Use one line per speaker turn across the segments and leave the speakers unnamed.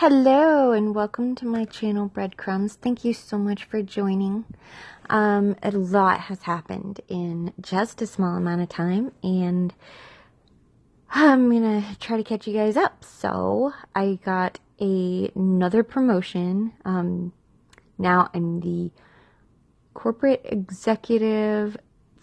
Hello and welcome to my channel Breadcrumbs. Thank you so much for joining. Um, a lot has happened in just a small amount of time and I'm gonna try to catch you guys up. So I got a, another promotion. Um, now I'm the corporate executive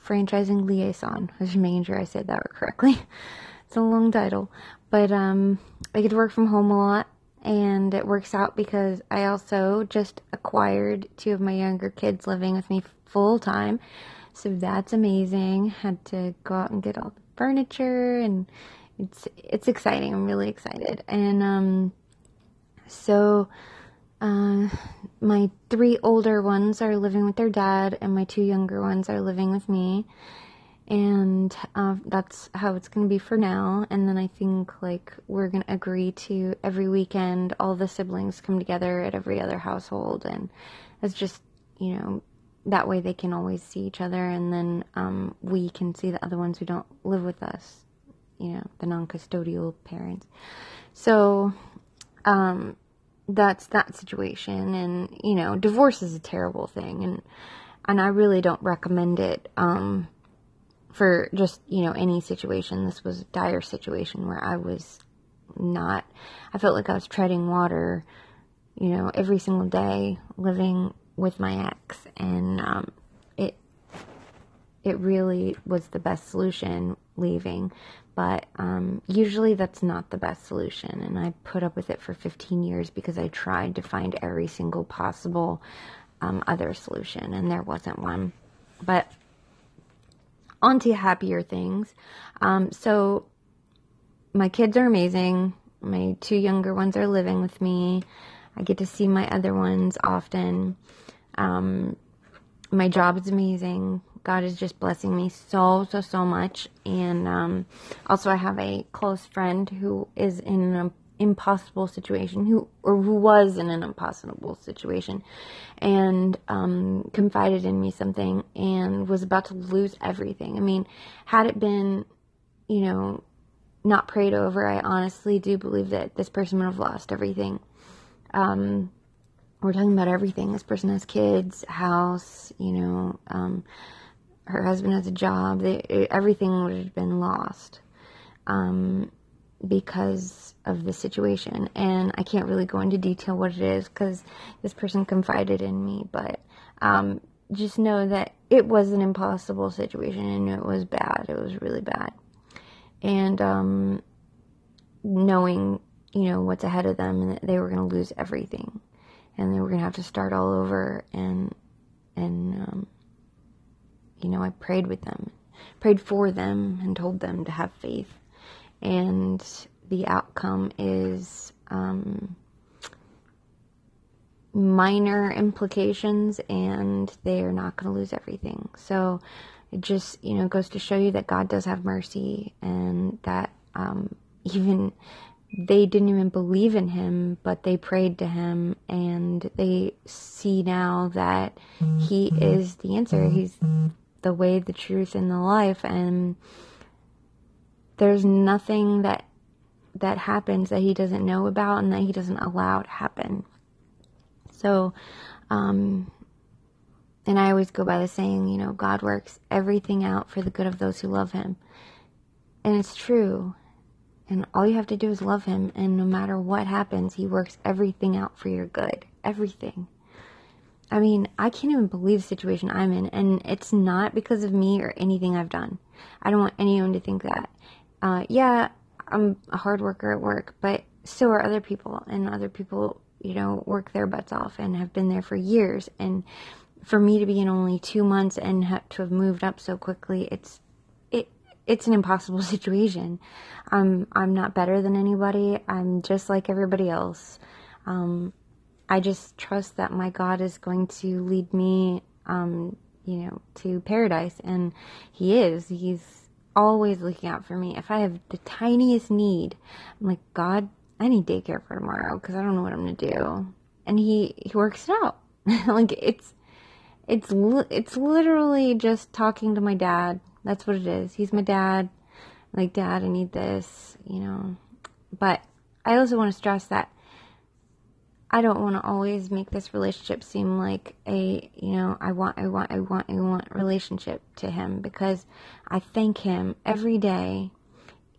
franchising liaison. I was just making sure I said that correctly. it's a long title, but um, I get to work from home a lot and it works out because I also just acquired two of my younger kids living with me full time. So that's amazing. Had to go out and get all the furniture and it's it's exciting. I'm really excited. And um so uh my three older ones are living with their dad and my two younger ones are living with me and uh, that's how it's going to be for now. And then i think like we're going to agree to every weekend all the siblings come together at every other household. And it's just you know that way they can always see each other. And then um, we can see the other ones who don't live with us you know the non-custodial parents. So um, that's that situation. And you know divorce is a terrible thing. And and i really don't recommend it. Um, for just, you know, any situation. This was a dire situation where I was not, I felt like I was treading water, you know, every single day living with my ex. And, um, it, it really was the best solution leaving. But, um, usually that's not the best solution. And I put up with it for 15 years because I tried to find every single possible, um, other solution and there wasn't one. But on to happier things. Um, so my kids are amazing. My two younger ones are living with me. I get to see my other ones often. Um, my job is amazing. God is just blessing me so, so, so much. And um, also, I have a close friend who is in an impossible situation who or who was in an impossible situation and um, confided in me something and was about to lose everything. I mean had it been you know not prayed over i honestly do believe that this person would have lost everything. Um, we're talking about everything. This person has kids house you know um, her husband has a job. They, everything would have been lost. Um, because of the situation. And I can't really go into detail what it is because this person confided in me, but um, just know that it was an impossible situation and it was bad. It was really bad. And um, knowing, you know, what's ahead of them and that they were going to lose everything and they were going to have to start all over and, and, um, you know, I prayed with them, prayed for them and told them to have faith and the outcome is um, minor implications and they are not going to lose everything. So it just, you know, goes to show you that God does have mercy and that um, even they didn't even believe in him, but they prayed to him and they see now that he is the answer. He's the way, the truth, and the life. And there's nothing that that happens that he doesn't know about and that he doesn't allow to happen. So, um, and I always go by the saying, you know, God works everything out for the good of those who love him. And it's true. And all you have to do is love him. And no matter what happens, he works everything out for your good. Everything. I mean, I can't even believe the situation I'm in. And it's not because of me or anything I've done. I don't want anyone to think that uh, yeah, I'm a hard worker at work, but so are other people, and other people, you know, work their butts off and have been there for years. And for me to be in only two months and have to have moved up so quickly, it's it it's an impossible situation. I'm I'm not better than anybody. I'm just like everybody else. Um, I just trust that my God is going to lead me, um, you know, to paradise, and He is. He's always looking out for me. If I have the tiniest need, I'm like, God, I need daycare for tomorrow because I don't know what I'm gonna do. And he he works it out. like it's it's it's literally just talking to my dad. That's what it is. He's my dad. like, dad, I need this, you know. But I also want to stress that I don't want to always make this relationship seem like a, you know, I want, I want, I want, I want relationship to him because I thank him every day.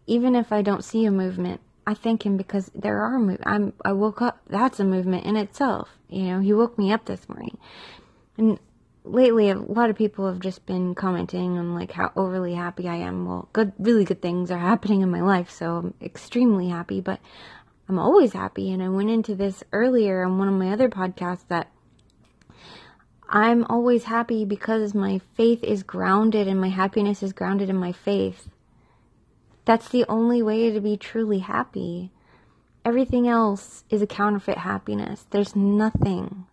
Even if I don't see a movement, I thank him because there are move. I'm I woke up. That's a movement in itself. You know, he woke me up this morning, and lately a lot of people have just been commenting on like how overly happy I am. Well, good, really good things are happening in my life, so I'm extremely happy. But I'm always happy, and I went into this earlier on one of my other podcasts that I'm always happy because my faith is grounded and my happiness is grounded in my faith. That's the only way to be truly happy. Everything else is a counterfeit happiness. There's nothing.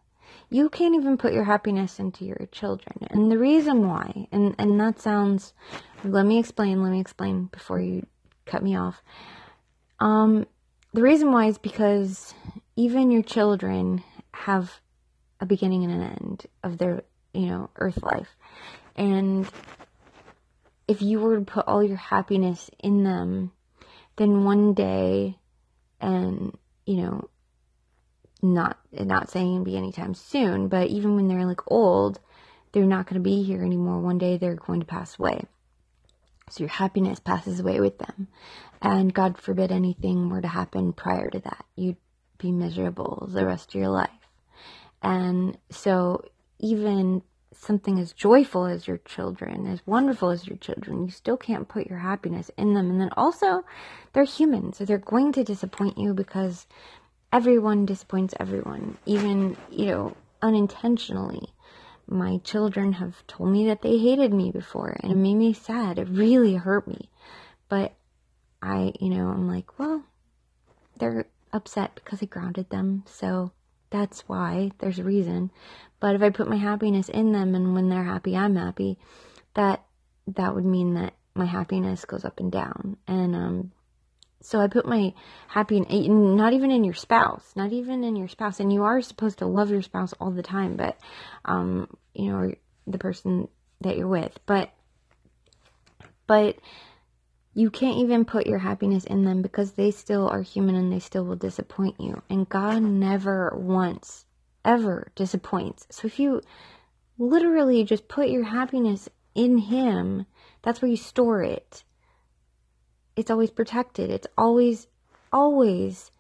You can't even put your happiness into your children. And the reason why, and, and that sounds, let me explain, let me explain before you cut me off. Um, the reason why is because even your children have a beginning and an end of their, you know, earth life. And if you were to put all your happiness in them, then one day, and you know, not not saying be anytime soon, but even when they're like old, they're not going to be here anymore. One day they're going to pass away. So your happiness passes away with them. And God forbid anything were to happen prior to that. You'd be miserable the rest of your life. And so even something as joyful as your children, as wonderful as your children, you still can't put your happiness in them. And then also, they're humans, so they're going to disappoint you because everyone disappoints everyone, even, you know, unintentionally. My children have told me that they hated me before, and it made me sad. It really hurt me. But I, you know, I'm like, well, they're upset because I grounded them, so that's why there's a reason. But if I put my happiness in them and when they're happy, I'm happy, that that would mean that my happiness goes up and down. And um so I put my happy in, not even in your spouse, not even in your spouse. And you are supposed to love your spouse all the time, but um you know, the person that you're with. But but you can't even put your happiness in them because they still are human and they still will disappoint you. And God never once, ever disappoints. So if you literally just put your happiness in Him, that's where you store it. It's always protected. It's always, always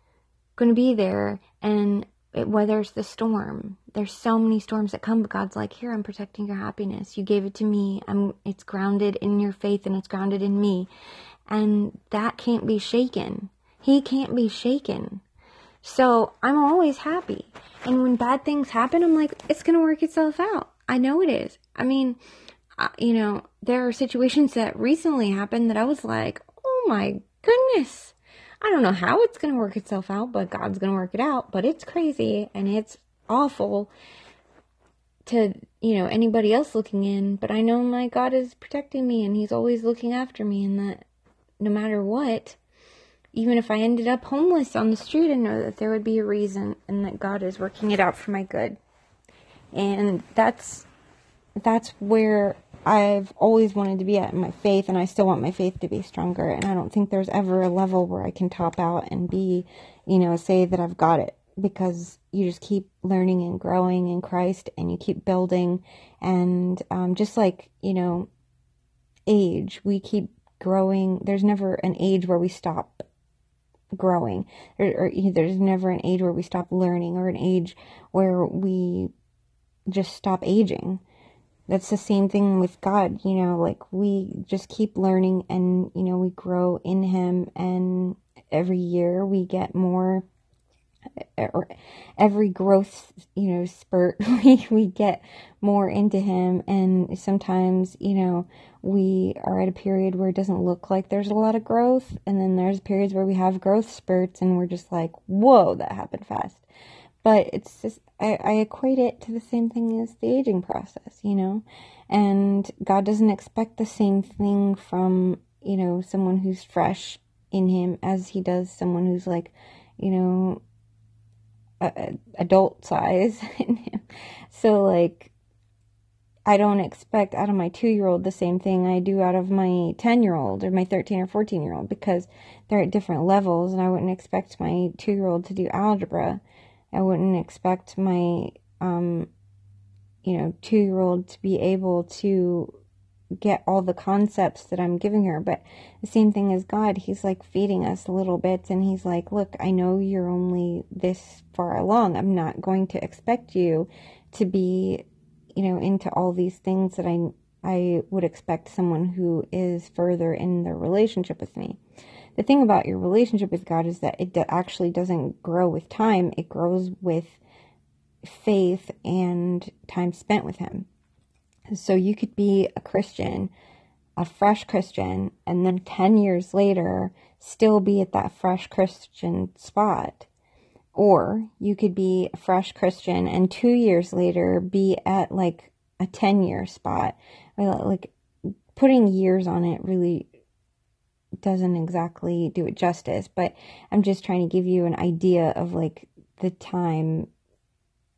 going to be there. And it weathers the storm. There's so many storms that come, but God's like, here, I'm protecting your happiness. You gave it to me. I'm, it's grounded in your faith and it's grounded in me. And that can't be shaken. He can't be shaken. So I'm always happy. And when bad things happen, I'm like, it's going to work itself out. I know it is. I mean, you know, there are situations that recently happened that I was like, oh my goodness I don't know how it's going to work itself out, but God's going to work it out. But it's crazy and it's awful to, you know, anybody else looking in. But I know my God is protecting me and He's always looking after me, and that no matter what, even if I ended up homeless on the street, I know that there would be a reason and that God is working it out for my good. And that's that's where I've always wanted to be at my faith, and I still want my faith to be stronger. And I don't think there's ever a level where I can top out and be, you know, say that I've got it because you just keep learning and growing in Christ and you keep building. And um, just like, you know, age, we keep growing. There's never an age where we stop growing, or, or there's never an age where we stop learning, or an age where we just stop aging that's the same thing with God, you know, like we just keep learning and, you know, we grow in Him and every year we get more or every growth, you know, spurt we, we get more into him and sometimes, you know, we are at a period where it doesn't look like there's a lot of growth and then there's periods where we have growth spurts and we're just like, "Whoa, that happened fast." But it's just, I, I equate it to the same thing as the aging process, you know? And God doesn't expect the same thing from, you know, someone who's fresh in Him as He does someone who's like, you know, adult size in Him. So, like, I don't expect out of my two year old the same thing I do out of my 10 year old or my 13 or 14 year old because they're at different levels, and I wouldn't expect my two year old to do algebra I wouldn't expect my, um, you know, two year old to be able to get all the concepts that I'm giving her. But the same thing as God, He's like feeding us little bits and He's like, look, I know you're only this far along. I'm not going to expect you to be, you know, into all these things that I, I would expect someone who is further in their relationship with me. The thing about your relationship with God is that it actually doesn't grow with time, it grows with faith and time spent with Him. So you could be a Christian, a fresh Christian, and then 10 years later still be at that fresh Christian spot. Or you could be a fresh Christian and two years later be at like a 10 year spot. Like putting years on it really doesn't exactly do it justice, but I'm just trying to give you an idea of like the time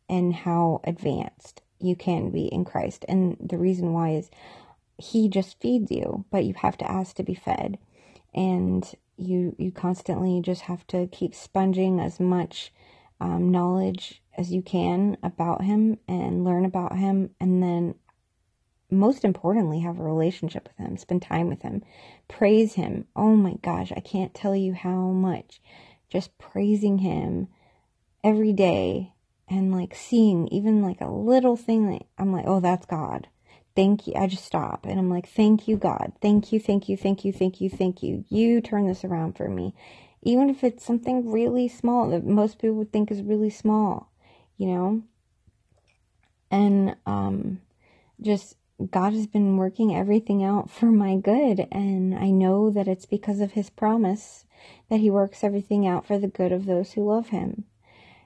and how advanced you can be in Christ. And the reason why is he just feeds you, but you have to ask to be fed. And you you constantly just have to keep sponging as much um, knowledge as you can about him and learn about him and then most importantly have a relationship with him spend time with him praise him oh my gosh i can't tell you how much just praising him every day and like seeing even like a little thing that I'm like, oh, that's God. Thank you. I just stop and I'm like, thank you, God. Thank you, thank you, thank you, thank you, thank you. You turn this around for me. Even if it's something really small that most people would think is really small, you know? And um, just God has been working everything out for my good. And I know that it's because of his promise that he works everything out for the good of those who love him.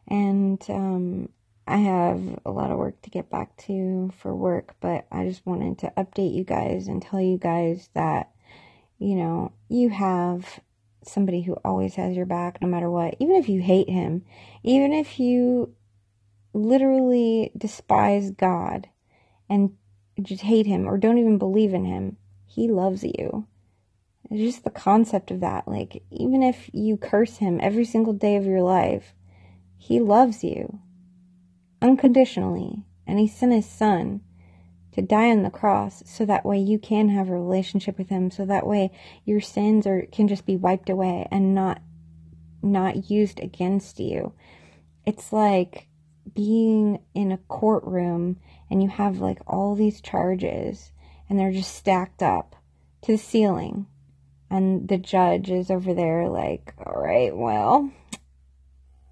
And um, I have a lot of work to get back to for work, but I just wanted to update you guys and tell you guys that, you know, you have somebody who always has your back no matter what. Even if you hate him, even if you literally despise God and just hate him or don't even believe in him, he loves you. It's just the concept of that. Like, even if you curse him every single day of your life, he loves you unconditionally, and He sent His Son to die on the cross so that way you can have a relationship with Him, so that way your sins are can just be wiped away and not not used against you. It's like being in a courtroom and you have like all these charges and they're just stacked up to the ceiling and the judge is over there like all right well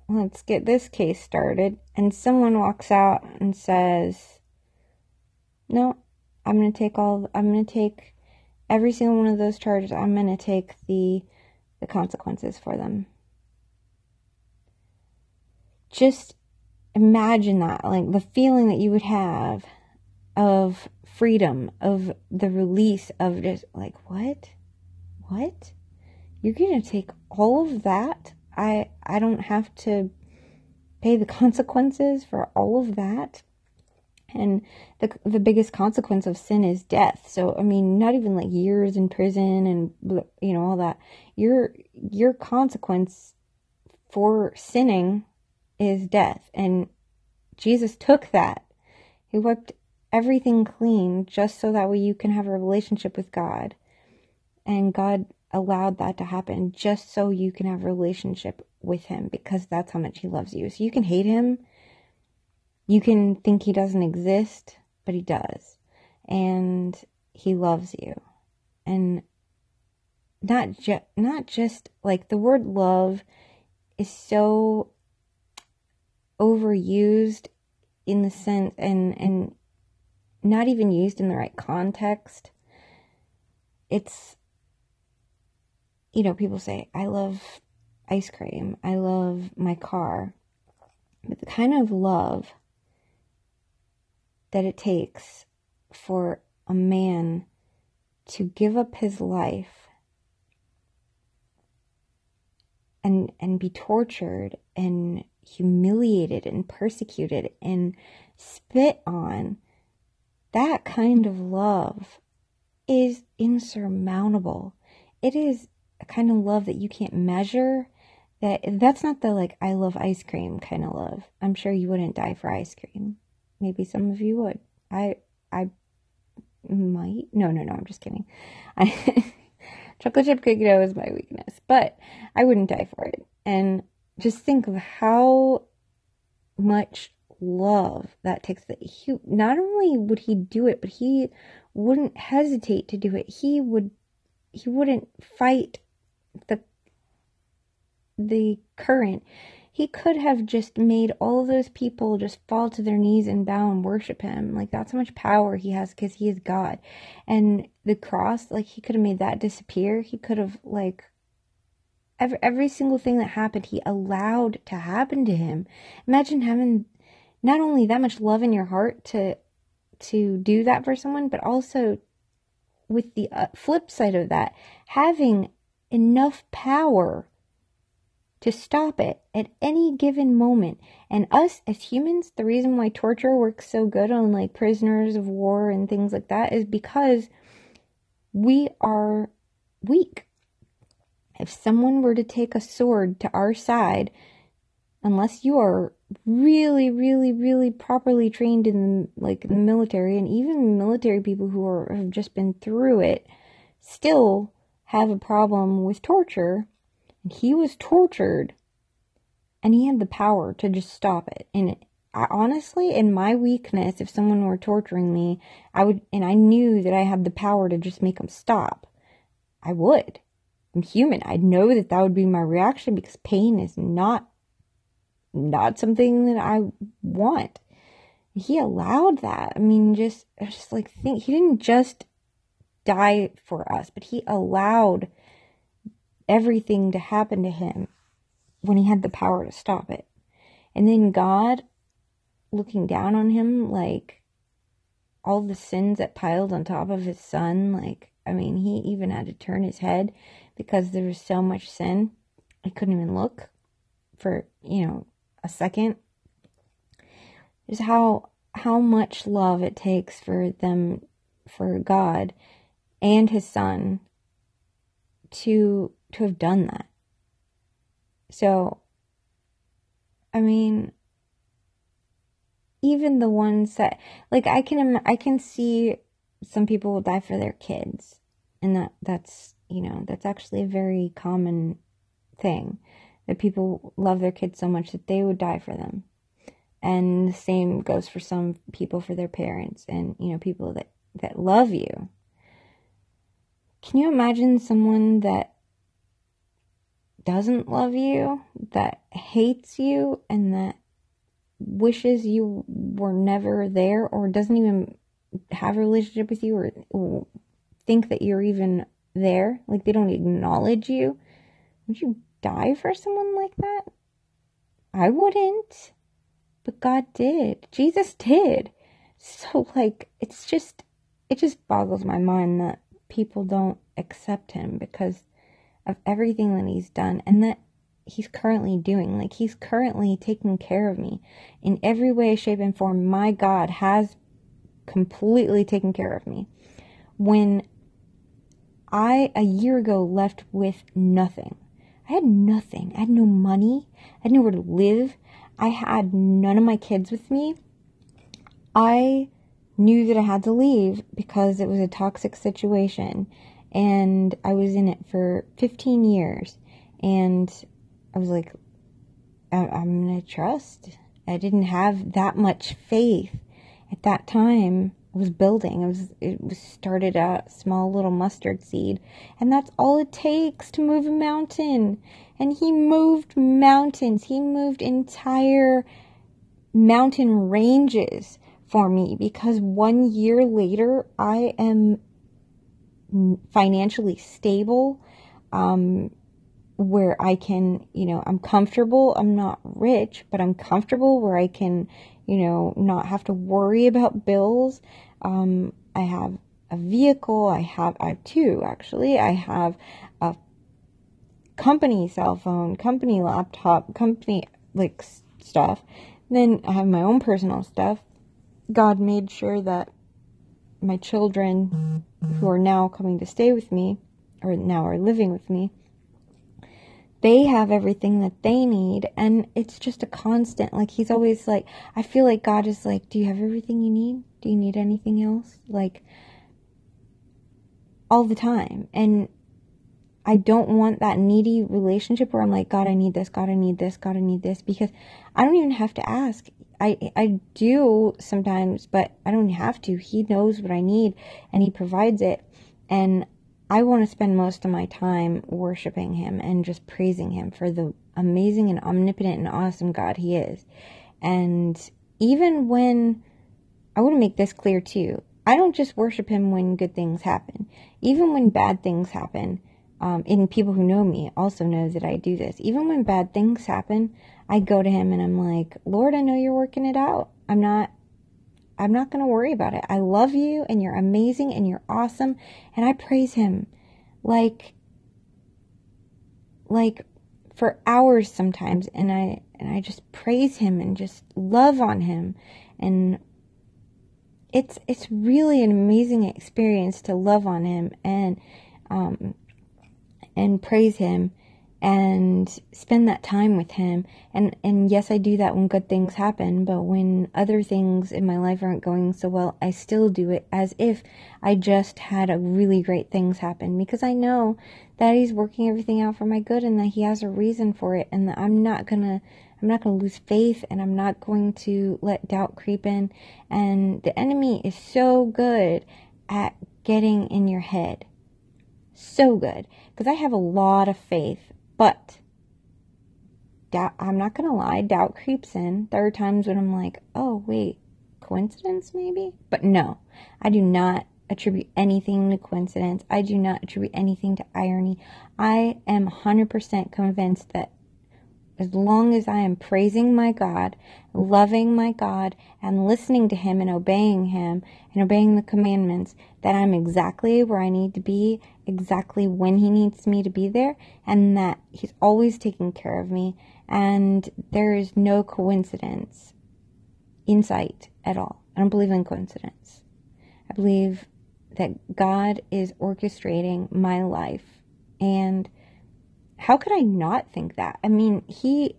let's get this case started. And someone walks out and says, no, I'm going to take all, I'm going to take every single one of those charges. I'm going to take the, the consequences for them. Just imagine that, like the feeling that you would have of freedom, of the release of just like, what? What? You're going to take all of that I I don't have to pay the consequences for all of that. And the the biggest consequence of sin is death. So I mean, not even like years in prison and you know all that. Your your consequence for sinning is death, and Jesus took that. He wiped everything clean just so that way you can have a relationship with God. And God allowed that to happen just so you can have a relationship with him because that's how much he loves you. So you can hate him. You can think he doesn't exist, but he does. And he loves you. And not just not just like the word love is so overused in the sense and and not even used in the right context. It's you know, people say, I love ice cream, I love my car. But the kind of love that it takes for a man to give up his life and and be tortured and humiliated and persecuted and spit on that kind of love is insurmountable it is a kind of love that you can't measure, that that's not the like I love ice cream kind of love. I'm sure you wouldn't die for ice cream. Maybe some of you would. I I might. No, no, no. I'm just kidding. I, chocolate chip cookie dough is my weakness, but I wouldn't die for it. And just think of how much love that takes. That he not only would he do it, but he wouldn't hesitate to do it. He would. He wouldn't fight the the current. He could have just made all of those people just fall to their knees and bow and worship him. Like that's how much power he has because he is God. And the cross, like he could have made that disappear. He could have like every every single thing that happened, he allowed to happen to him. Imagine having not only that much love in your heart to to do that for someone, but also with the uh, flip side of that, having enough power to stop it at any given moment. And us as humans, the reason why torture works so good on like prisoners of war and things like that is because we are weak. If someone were to take a sword to our side, unless you are really, really, really properly trained in the, like the military, and even military people who are have just been through it, still have a problem with torture and he was tortured and he had the power to just stop it. And I, honestly, in my weakness, if someone were torturing me, I would, and I knew that I had the power to just make them stop, I would. I'm human. I know that that would be my reaction because pain is not, not something that I want. He allowed that. I mean, just, just like think, he didn't just die for us, but he allowed everything to happen to him when he had the power to stop it. And then God looking down on him, like all the sins that piled on top of his son, like, I mean, he even had to turn his head because there was so much sin. I couldn't even look for, you know, a second. Just how how much love it takes for them for God and his son to to have done that. So, I mean, even the ones that, like, I can, I can see some people will die for their kids. And that, that's, you know, that's actually a very common thing that people love their kids so much that they would die for them. And the same goes for some people for their parents and, you know, people that, that love you. Can you imagine someone that doesn't love you, that hates you, and that wishes you were never there or doesn't even have a relationship with you or, think that you're even there, like they don't acknowledge you, would you die for someone like that? I wouldn't. But God did. Jesus did. So, like, it's just, it just boggles my mind that people don't accept him because of everything that he's done and that he's currently doing. Like he's currently taking care of me in every way, shape, and form. My God has completely taken care of me. When I, a year ago, left with nothing, I had nothing. I had no money. I had nowhere to live. I had none of my kids with me. I knew that I had to leave because it was a toxic situation and I was in it for 15 years. And I was like, I- am going to trust. I didn't have that much faith at that time. Was building. It was it was started a small little mustard seed, and that's all it takes to move a mountain. And he moved mountains. He moved entire mountain ranges for me because one year later I am financially stable, um, where I can, you know, I'm comfortable. I'm not rich, but I'm comfortable where I can, you know, not have to worry about bills. Um, I have a vehicle. I have, I have two actually. I have a company cell phone, company laptop, company like stuff. Then I have my own personal stuff. God made sure that my children who are now coming to stay with me, or now are living with me, they have everything that they need and it's just a constant like he's always like i feel like god is like do you have everything you need? Do you need anything else? Like all the time and i don't want that needy relationship where i'm like god i need this god i need this god i need this because i don't even have to ask. I i do sometimes but i don't have to. He knows what i need and he provides it and I want to spend most of my time worshiping Him and just praising Him for the amazing and omnipotent and awesome God He is. And even when, I want to make this clear too, I don't just worship Him when good things happen. Even when bad things happen, um, and people who know me also know that I do this. Even when bad things happen, I go to Him and I'm like, Lord, I know you're working it out. I'm not I'm not going to worry about it. I love you and you're amazing and you're awesome and I praise him. Like like for hours sometimes and I and I just praise him and just love on him. And it's it's really an amazing experience to love on him and um and praise him and spend that time with him. And and yes, I do that when good things happen, but when other things in my life aren't going so well, I still do it as if I just had a really great things happen because I know that he's working everything out for my good and that he has a reason for it and that I'm not going to I'm not going to lose faith and I'm not going to let doubt creep in. And the enemy is so good at getting in your head. So good. Because I have a lot of faith but doubt, I'm not going to lie, doubt creeps in. There are times when I'm like, oh, wait, coincidence maybe? But no, I do not attribute anything to coincidence. I do not attribute anything to irony. I am 100% convinced that as long as I am praising my God, loving my God, and listening to Him and obeying Him and obeying the commandments, that I'm exactly where I need to be, exactly when He needs me to be there, and that He's always taking care of me, and there is no coincidence in sight at all. I don't believe in coincidence. I believe that God is orchestrating my life and how could I not think that? I mean, he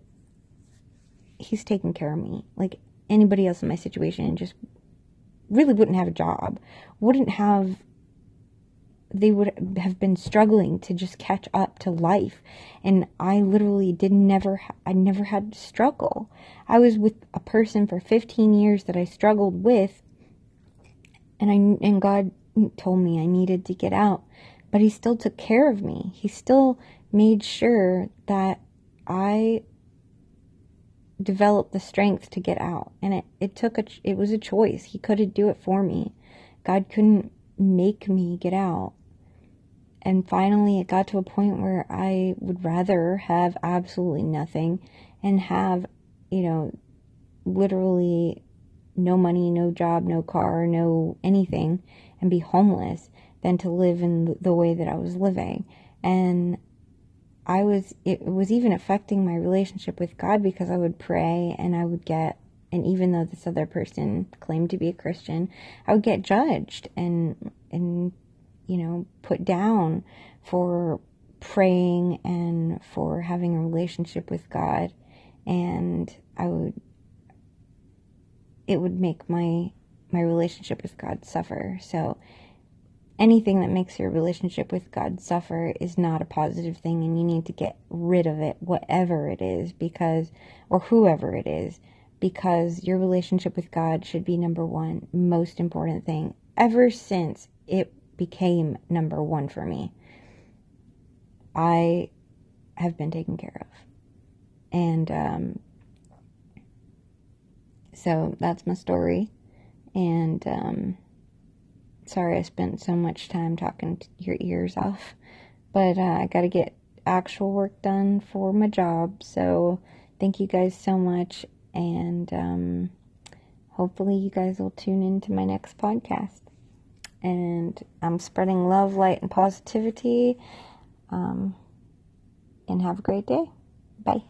he's taking care of me. Like anybody else in my situation just really wouldn't have a job, wouldn't have they would have been struggling to just catch up to life and i literally did never i never had to struggle i was with a person for 15 years that i struggled with and i and god told me i needed to get out but he still took care of me he still made sure that I developed the strength to get out. And it, it took a, it was a choice. He couldn't do it for me. God couldn't make me get out. And finally, it got to a point where I would rather have absolutely nothing and have, you know, literally no money, no job, no car, no anything, and be homeless than to live in the way that I was living. And I was, it was even affecting my relationship with God because I would pray and I would get, and even though this other person claimed to be a Christian, I would get judged and, and, you know, put down for praying and for having a relationship with God. And I would, it would make my, my relationship with God suffer. So, anything that makes your relationship with God suffer is not a positive thing and you need to get rid of it, whatever it is, because, or whoever it is, because your relationship with God should be number one, most important thing ever since it became number one for me. I have been taken care of. And, um, so that's my story. And, um, Sorry I spent so much time talking your ears off, but uh, I got to get actual work done for my job. So thank you guys so much, and um, hopefully you guys will tune into my next podcast. And I'm spreading love, light, and positivity. Um, and have a great day. Bye.